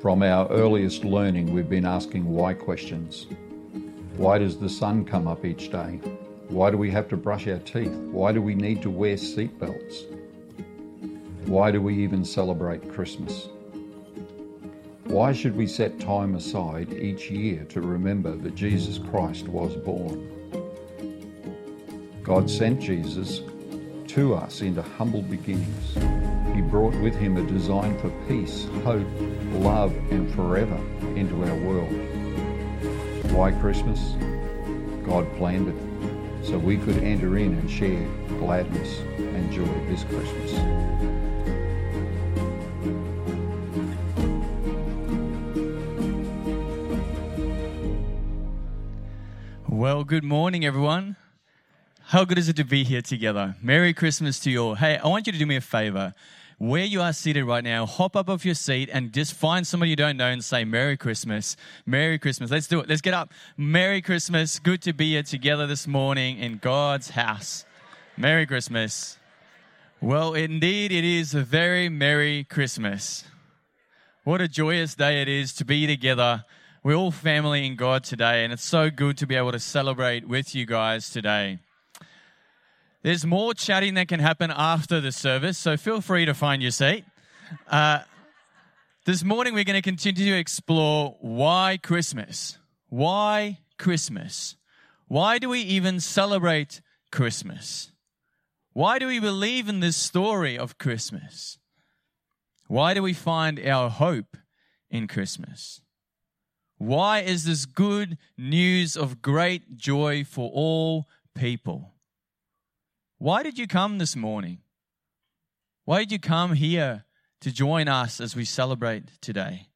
From our earliest learning, we've been asking why questions. Why does the sun come up each day? Why do we have to brush our teeth? Why do we need to wear seatbelts? Why do we even celebrate Christmas? Why should we set time aside each year to remember that Jesus Christ was born? God sent Jesus to us into humble beginnings. He brought with him a design for peace, hope, love, and forever into our world. Why Christmas? God planned it so we could enter in and share gladness and joy this Christmas. Well, good morning, everyone. How good is it to be here together? Merry Christmas to you all. Hey, I want you to do me a favor. Where you are seated right now, hop up off your seat and just find somebody you don't know and say, Merry Christmas. Merry Christmas. Let's do it. Let's get up. Merry Christmas. Good to be here together this morning in God's house. Merry Christmas. Well, indeed, it is a very Merry Christmas. What a joyous day it is to be together. We're all family in God today, and it's so good to be able to celebrate with you guys today. There's more chatting that can happen after the service, so feel free to find your seat. Uh, this morning, we're going to continue to explore why Christmas. Why Christmas? Why do we even celebrate Christmas? Why do we believe in this story of Christmas? Why do we find our hope in Christmas? Why is this good news of great joy for all people? Why did you come this morning? Why did you come here to join us as we celebrate today?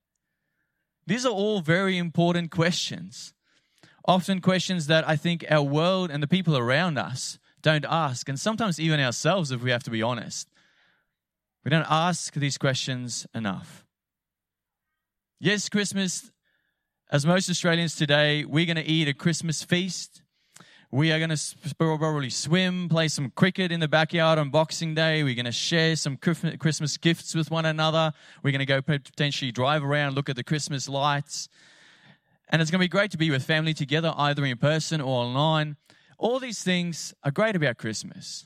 These are all very important questions. Often questions that I think our world and the people around us don't ask, and sometimes even ourselves, if we have to be honest. We don't ask these questions enough. Yes, Christmas, as most Australians today, we're going to eat a Christmas feast. We are going to probably swim, play some cricket in the backyard on Boxing Day. We're going to share some Christmas gifts with one another. We're going to go potentially drive around, look at the Christmas lights. And it's going to be great to be with family together, either in person or online. All these things are great about Christmas.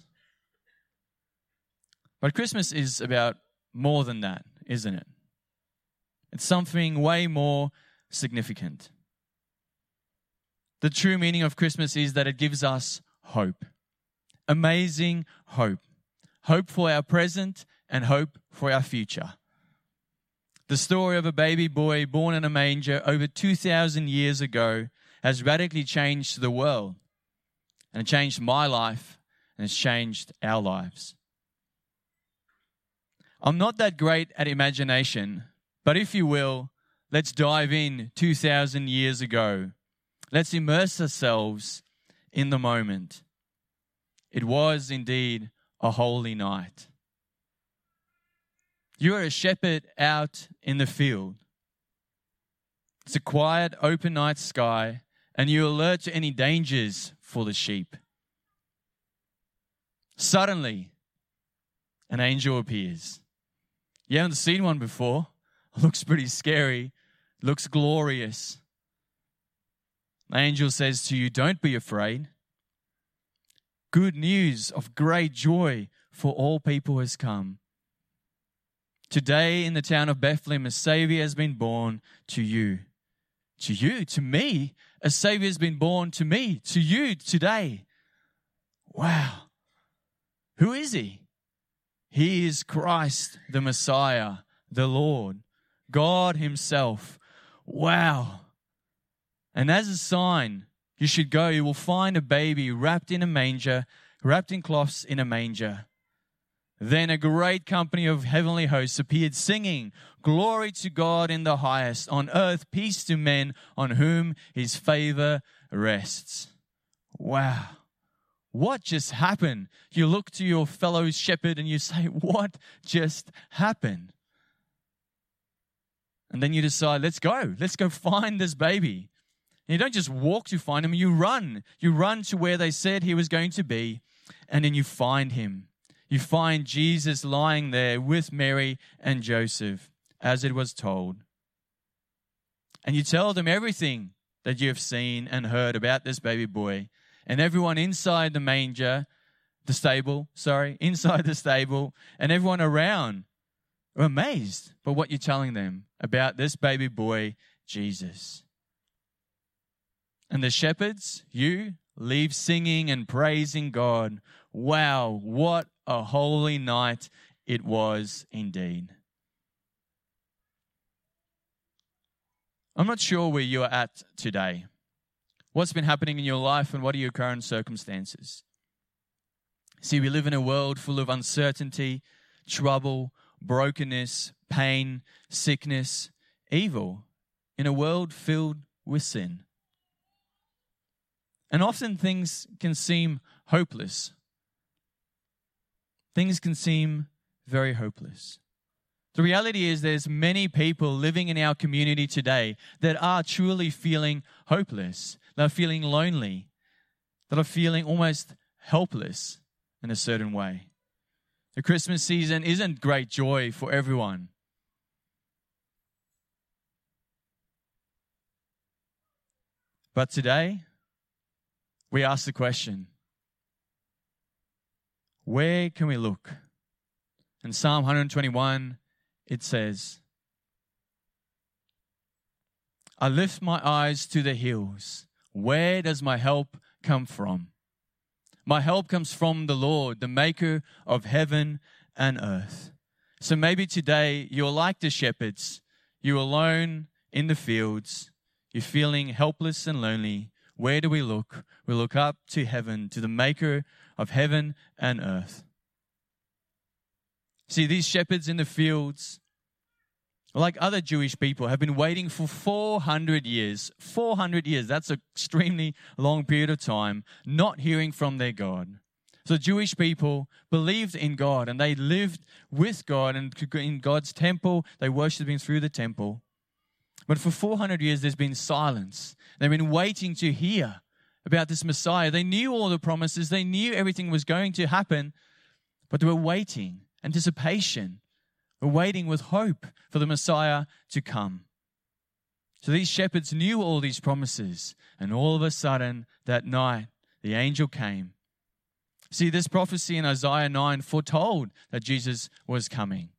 But Christmas is about more than that, isn't it? It's something way more significant. The true meaning of Christmas is that it gives us hope. Amazing hope. Hope for our present and hope for our future. The story of a baby boy born in a manger over 2,000 years ago has radically changed the world. And it changed my life and it's changed our lives. I'm not that great at imagination, but if you will, let's dive in 2,000 years ago Let's immerse ourselves in the moment. It was indeed a holy night. You are a shepherd out in the field. It's a quiet, open night sky, and you alert to any dangers for the sheep. Suddenly, an angel appears. You haven't seen one before. Looks pretty scary, looks glorious. The angel says to you, Don't be afraid. Good news of great joy for all people has come. Today in the town of Bethlehem, a Savior has been born to you. To you, to me, a Savior has been born to me, to you today. Wow. Who is He? He is Christ, the Messiah, the Lord, God Himself. Wow. And as a sign, you should go, you will find a baby wrapped in a manger, wrapped in cloths in a manger. Then a great company of heavenly hosts appeared, singing, Glory to God in the highest, on earth peace to men on whom his favor rests. Wow. What just happened? You look to your fellow shepherd and you say, What just happened? And then you decide, Let's go. Let's go find this baby. You don't just walk to find him, you run. You run to where they said he was going to be, and then you find him. You find Jesus lying there with Mary and Joseph, as it was told. and you tell them everything that you have seen and heard about this baby boy. And everyone inside the manger, the stable, sorry, inside the stable, and everyone around are amazed by what you're telling them about this baby boy, Jesus. And the shepherds, you, leave singing and praising God. Wow, what a holy night it was indeed. I'm not sure where you are at today. What's been happening in your life and what are your current circumstances? See, we live in a world full of uncertainty, trouble, brokenness, pain, sickness, evil, in a world filled with sin. And often things can seem hopeless. Things can seem very hopeless. The reality is there's many people living in our community today that are truly feeling hopeless. that are feeling lonely. That are feeling almost helpless in a certain way. The Christmas season isn't great joy for everyone. But today, we ask the question where can we look? In Psalm 121, it says, I lift my eyes to the hills. Where does my help come from? My help comes from the Lord, the maker of heaven and earth. So maybe today you're like the shepherds. You're alone in the fields. You're feeling helpless and lonely. Where do we look? We look up to heaven, to the maker of heaven and earth. See, these shepherds in the fields, like other Jewish people, have been waiting for 400 years. 400 years, that's an extremely long period of time, not hearing from their God. So, Jewish people believed in God and they lived with God and in God's temple. They worshiped Him through the temple. But for 400 years, there's been silence. They've been waiting to hear about this Messiah. They knew all the promises, they knew everything was going to happen, but they were waiting, anticipation, were waiting with hope for the Messiah to come. So these shepherds knew all these promises, and all of a sudden, that night, the angel came. See, this prophecy in Isaiah 9 foretold that Jesus was coming.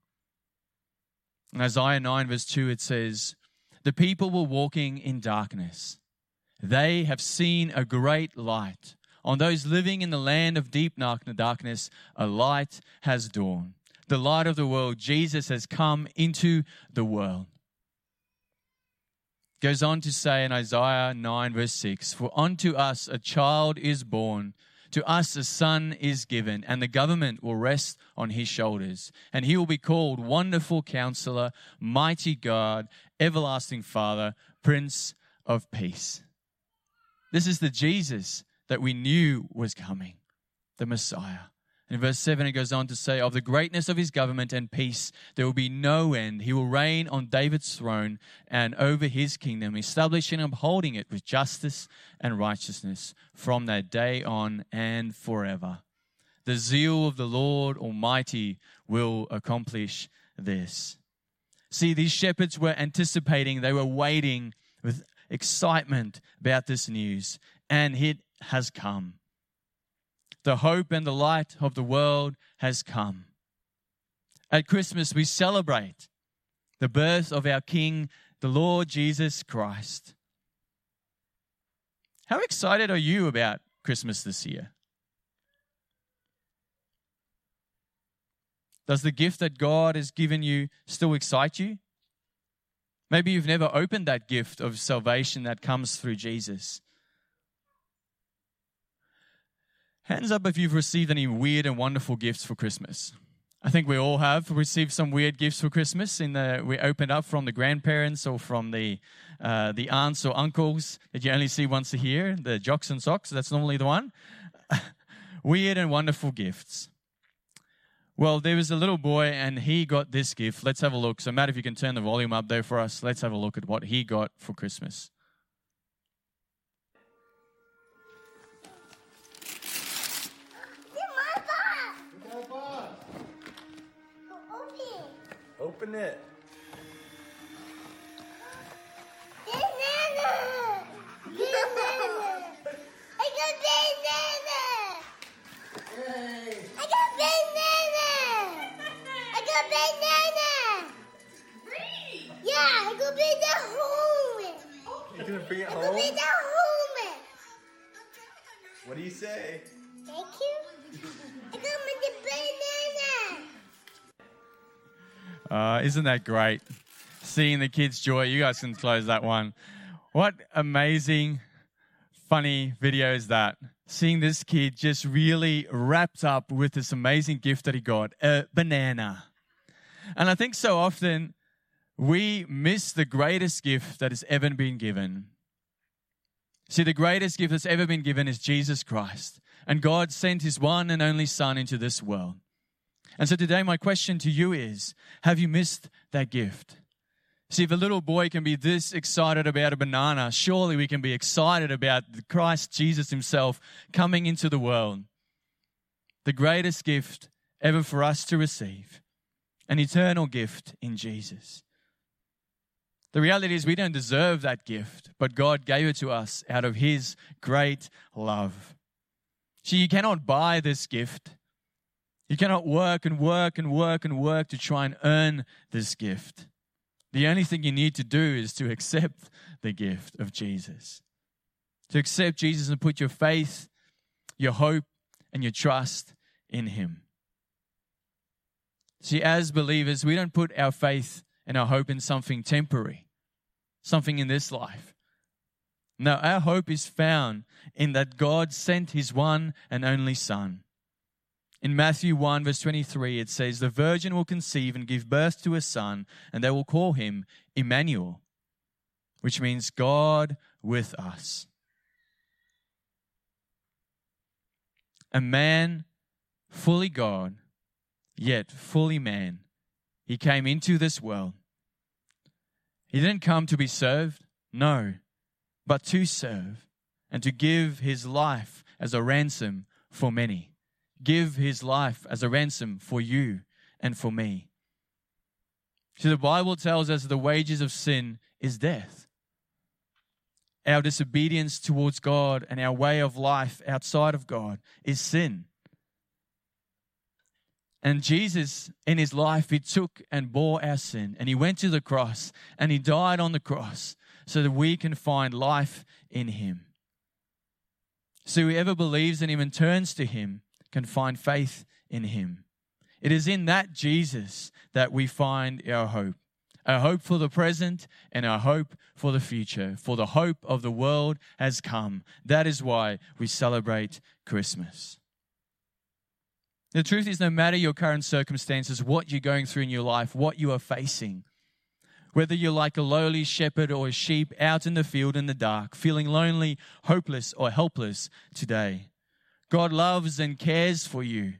In Isaiah 9, verse 2, it says, The people were walking in darkness they have seen a great light. On those living in the land of deep darkness, a light has dawned. The light of the world, Jesus has come into the world. Goes on to say in Isaiah 9, verse 6 For unto us a child is born, to us a son is given, and the government will rest on his shoulders. And he will be called Wonderful Counselor, Mighty God, Everlasting Father, Prince of Peace. This is the Jesus that we knew was coming, the Messiah. In verse 7, it goes on to say, Of the greatness of his government and peace, there will be no end. He will reign on David's throne and over his kingdom, establishing and upholding it with justice and righteousness from that day on and forever. The zeal of the Lord Almighty will accomplish this. See, these shepherds were anticipating, they were waiting with excitement about this news, and it has come. The hope and the light of the world has come. At Christmas, we celebrate the birth of our King, the Lord Jesus Christ. How excited are you about Christmas this year? Does the gift that God has given you still excite you? Maybe you've never opened that gift of salvation that comes through Jesus. Hands up if you've received any weird and wonderful gifts for Christmas. I think we all have received some weird gifts for Christmas. In the we opened up from the grandparents or from the uh, the aunts or uncles that you only see once a year. The jocks and socks. That's normally the one. weird and wonderful gifts. Well, there was a little boy and he got this gift. Let's have a look. So, Matt, if you can turn the volume up there for us, let's have a look at what he got for Christmas. Open it. I got banana! I got banana! I got banana! I got banana gonna bring it I got banana home! What do you say? Uh, isn't that great? Seeing the kids' joy. You guys can close that one. What amazing, funny video is that? Seeing this kid just really wrapped up with this amazing gift that he got a banana. And I think so often we miss the greatest gift that has ever been given. See, the greatest gift that's ever been given is Jesus Christ. And God sent his one and only Son into this world. And so today, my question to you is Have you missed that gift? See, if a little boy can be this excited about a banana, surely we can be excited about Christ Jesus himself coming into the world. The greatest gift ever for us to receive an eternal gift in Jesus. The reality is, we don't deserve that gift, but God gave it to us out of his great love. See, you cannot buy this gift. You cannot work and work and work and work to try and earn this gift. The only thing you need to do is to accept the gift of Jesus. To accept Jesus and put your faith, your hope, and your trust in Him. See, as believers, we don't put our faith and our hope in something temporary, something in this life. No, our hope is found in that God sent His one and only Son. In Matthew 1, verse 23, it says, The virgin will conceive and give birth to a son, and they will call him Emmanuel, which means God with us. A man, fully God, yet fully man. He came into this world. He didn't come to be served, no, but to serve and to give his life as a ransom for many give his life as a ransom for you and for me. See, the Bible tells us the wages of sin is death. Our disobedience towards God and our way of life outside of God is sin. And Jesus, in his life, he took and bore our sin and he went to the cross and he died on the cross so that we can find life in him. So whoever believes in him and turns to him can find faith in him. It is in that Jesus that we find our hope. Our hope for the present and our hope for the future. For the hope of the world has come. That is why we celebrate Christmas. The truth is, no matter your current circumstances, what you're going through in your life, what you are facing, whether you're like a lowly shepherd or a sheep out in the field in the dark, feeling lonely, hopeless, or helpless today, God loves and cares for you.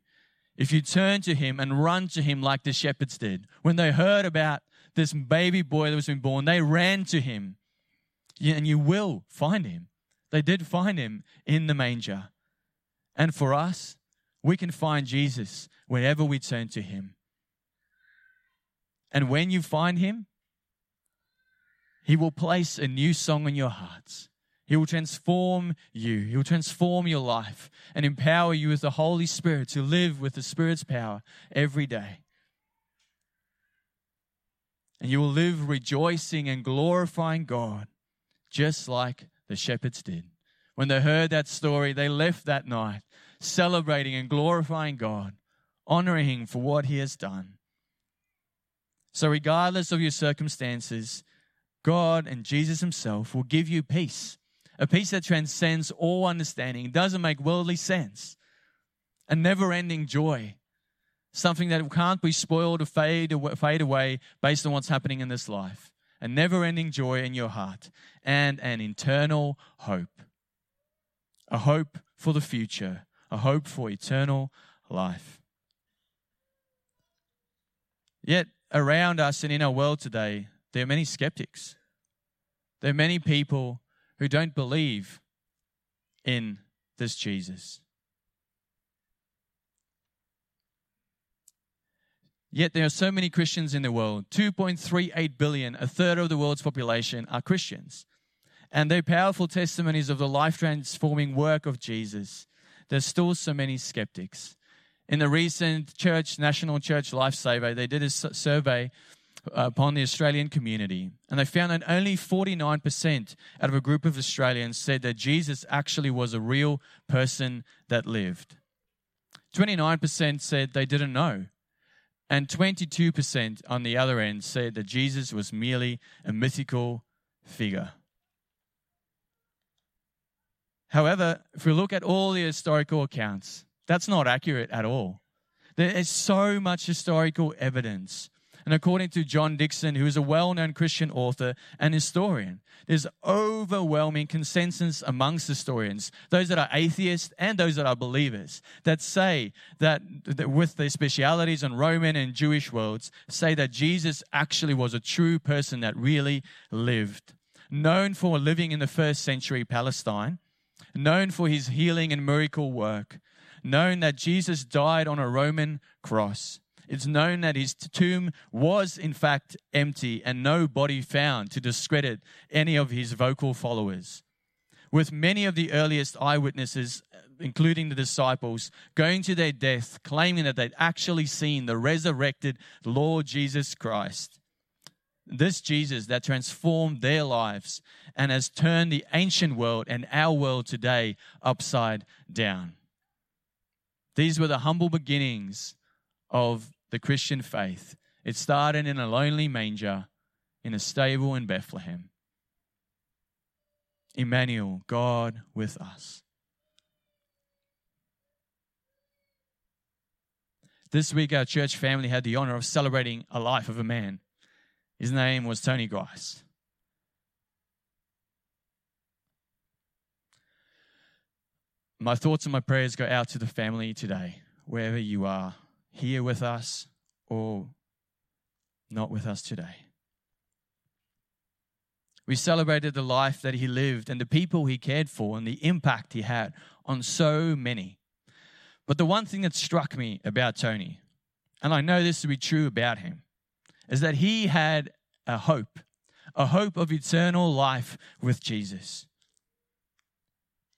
If you turn to Him and run to Him like the shepherds did, when they heard about this baby boy that was been born, they ran to Him. And you will find Him. They did find Him in the manger. And for us, we can find Jesus whenever we turn to Him. And when you find Him, He will place a new song in your hearts. He will transform you. He will transform your life and empower you with the Holy Spirit to live with the Spirit's power every day. And you will live rejoicing and glorifying God, just like the shepherds did. When they heard that story, they left that night celebrating and glorifying God, honoring Him for what He has done. So, regardless of your circumstances, God and Jesus Himself will give you peace a peace that transcends all understanding, doesn't make worldly sense, a never ending joy, something that can't be spoiled or fade, fade away based on what's happening in this life, a never ending joy in your heart, and an eternal hope. A hope for the future, a hope for eternal life. Yet, around us and in our world today, there are many skeptics. There are many people who don't believe in this Jesus. Yet there are so many Christians in the world 2.38 billion, a third of the world's population, are Christians. And they're powerful testimonies of the life transforming work of Jesus. There's still so many skeptics. In the recent church, National Church Life Survey, they did a survey Uh, upon the Australian community, and they found that only 49% out of a group of Australians said that Jesus actually was a real person that lived. 29% said they didn't know. And 22% on the other end said that Jesus was merely a mythical figure. However, if we look at all the historical accounts, that's not accurate at all. There is so much historical evidence. And according to John Dickson, who is a well known Christian author and historian, there's overwhelming consensus amongst historians, those that are atheists and those that are believers, that say that, that with their specialities on Roman and Jewish worlds, say that Jesus actually was a true person that really lived. Known for living in the first century Palestine, known for his healing and miracle work, known that Jesus died on a Roman cross. It's known that his tomb was, in fact, empty and no body found to discredit any of his vocal followers. With many of the earliest eyewitnesses, uh, including the disciples, going to their death, claiming that they'd actually seen the resurrected Lord Jesus Christ. This Jesus that transformed their lives and has turned the ancient world and our world today upside down. These were the humble beginnings of the Christian faith. It started in a lonely manger in a stable in Bethlehem. Emmanuel, God with us. This week, our church family had the honor of celebrating a life of a man. His name was Tony Grice. My thoughts and my prayers go out to the family today, wherever you are, here with us or not with us today. We celebrated the life that he lived and the people he cared for and the impact he had on so many. But the one thing that struck me about Tony, and I know this to be true about him, is that he had a hope, a hope of eternal life with Jesus.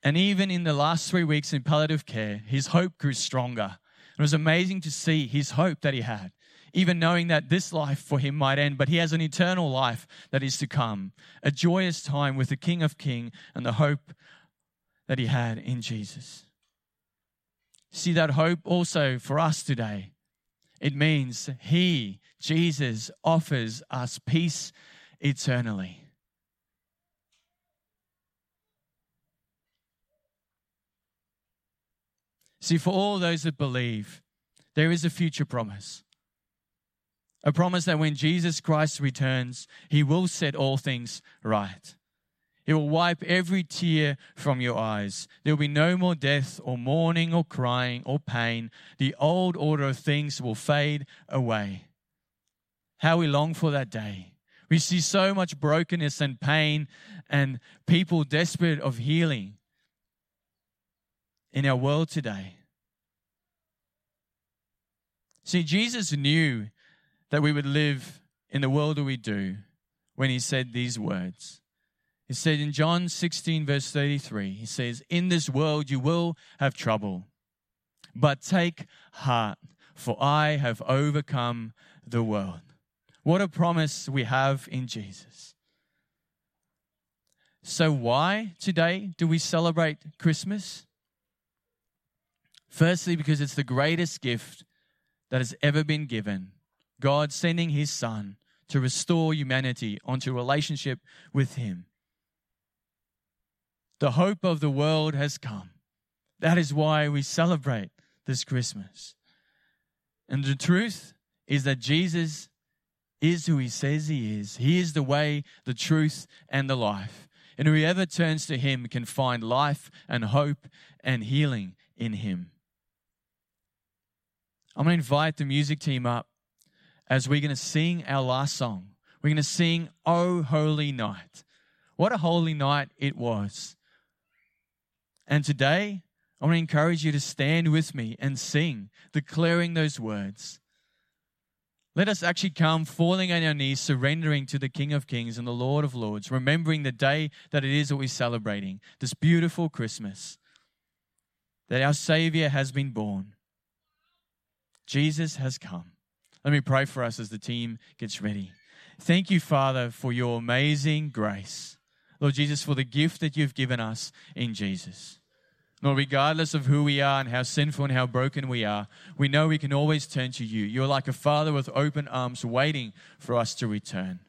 And even in the last three weeks in palliative care, his hope grew stronger. It was amazing to see his hope that he had, even knowing that this life for him might end, but he has an eternal life that is to come, a joyous time with the King of Kings and the hope that he had in Jesus. See that hope also for us today. It means he, Jesus, offers us peace eternally. See, for all those that believe, there is a future promise. A promise that when Jesus Christ returns, he will set all things right. He will wipe every tear from your eyes. There will be no more death or mourning or crying or pain. The old order of things will fade away. How we long for that day. We see so much brokenness and pain and people desperate of healing in our world today. See, Jesus knew that we would live in the world that we do when he said these words. He said in John 16, verse 33, he says, In this world you will have trouble, but take heart, for I have overcome the world. What a promise we have in Jesus. So, why today do we celebrate Christmas? Firstly, because it's the greatest gift that has ever been given. God sending his son to restore humanity onto relationship with him. The hope of the world has come. That is why we celebrate this Christmas. And the truth is that Jesus is who he says he is. He is the way, the truth, and the life. And whoever turns to him can find life and hope and healing in him. I'm going to invite the music team up as we're going to sing our last song. We're going to sing, Oh Holy Night. What a holy night it was. And today, I want to encourage you to stand with me and sing, declaring those words. Let us actually come falling on our knees, surrendering to the King of Kings and the Lord of Lords, remembering the day that it is that we're celebrating, this beautiful Christmas, that our Savior has been born. Jesus has come. Let me pray for us as the team gets ready. Thank you, Father, for your amazing grace. Lord Jesus, for the gift that you've given us in Jesus. Lord, regardless of who we are and how sinful and how broken we are, we know we can always turn to you. You're like a father with open arms waiting for us to return.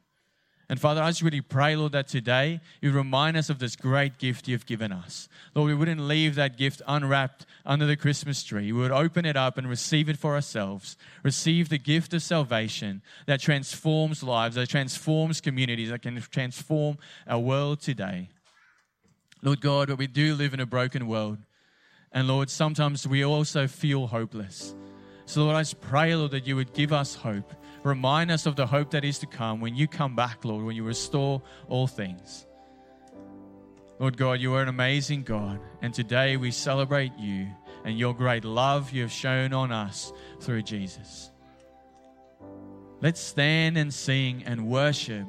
And Father, I just really pray, Lord, that today you remind us of this great gift you've given us. Lord, we wouldn't leave that gift unwrapped under the Christmas tree. We would open it up and receive it for ourselves. Receive the gift of salvation that transforms lives, that transforms communities, that can transform our world today. Lord God, but we do live in a broken world. And Lord, sometimes we also feel hopeless. So, Lord, I just pray, Lord, that you would give us hope Remind us of the hope that is to come when you come back, Lord, when you restore all things. Lord God, you are an amazing God, and today we celebrate you and your great love you have shown on us through Jesus. Let's stand and sing and worship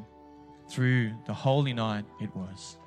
through the holy night it was.